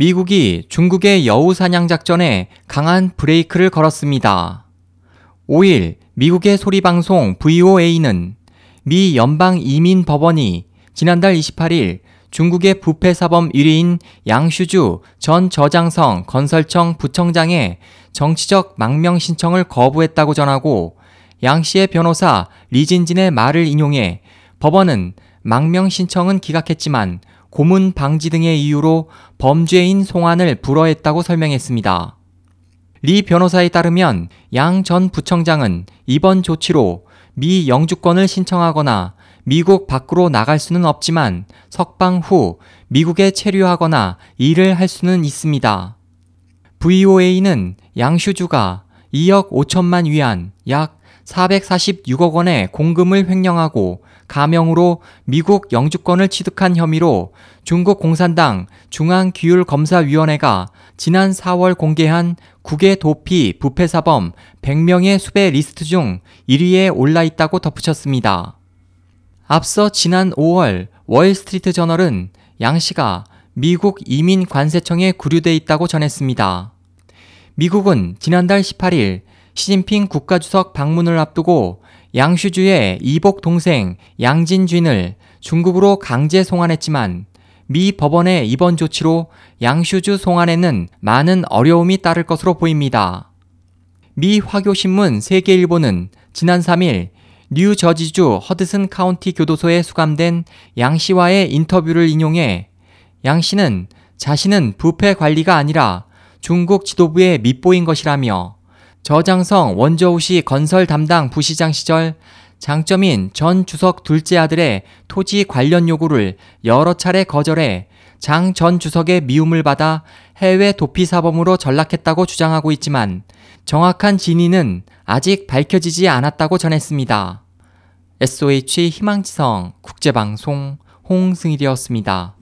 미국이 중국의 여우 사냥 작전에 강한 브레이크를 걸었습니다. 5일 미국의 소리방송 VOA는 미 연방 이민 법원이 지난달 28일 중국의 부패 사범 1위인 양슈주 전 저장성 건설청 부청장의 정치적 망명 신청을 거부했다고 전하고 양 씨의 변호사 리진진의 말을 인용해 법원은 망명 신청은 기각했지만 고문 방지 등의 이유로 범죄인 송환을 불허했다고 설명했습니다. 리 변호사에 따르면 양 전 부청장은 이번 조치로 미 영주권을 신청하거나 미국 밖으로 나갈 수는 없지만 석방 후 미국에 체류하거나 일을 할 수는 있습니다. VOA는 양슈주가 2억 5천만 위안 약 446억 원의 공금을 횡령하고 가명으로 미국 영주권을 취득한 혐의로 중국 공산당 중앙규율검사위원회가 지난 4월 공개한 국외 도피 부패사범 100명의 수배 리스트 중 1위에 올라 있다고 덧붙였습니다. 앞서 지난 5월 월스트리트 저널은 양 씨가 미국 이민 관세청에 구류돼 있다고 전했습니다. 미국은 지난달 18일 시진핑 국가주석 방문을 앞두고 양슈주의 이복 동생 양진쥔을 중국으로 강제 송환했지만 미 법원의 이번 조치로 양슈주 송환에는 많은 어려움이 따를 것으로 보입니다. 미 화교신문 세계일보는 지난 3일 뉴저지주 허드슨 카운티 교도소에 수감된 양 씨와의 인터뷰를 인용해 양 씨는 자신은 부패 관리가 아니라 중국 지도부의 밑보인 것이라며 저장성 원저우시 건설 담당 부시장 시절 장점인 전 주석 둘째 아들의 토지 관련 요구를 여러 차례 거절해 장 전 주석의 미움을 받아 해외 도피 사범으로 전락했다고 주장하고 있지만 정확한 진위는 아직 밝혀지지 않았다고 전했습니다. SOH 희망지성 국제방송 홍승일이었습니다.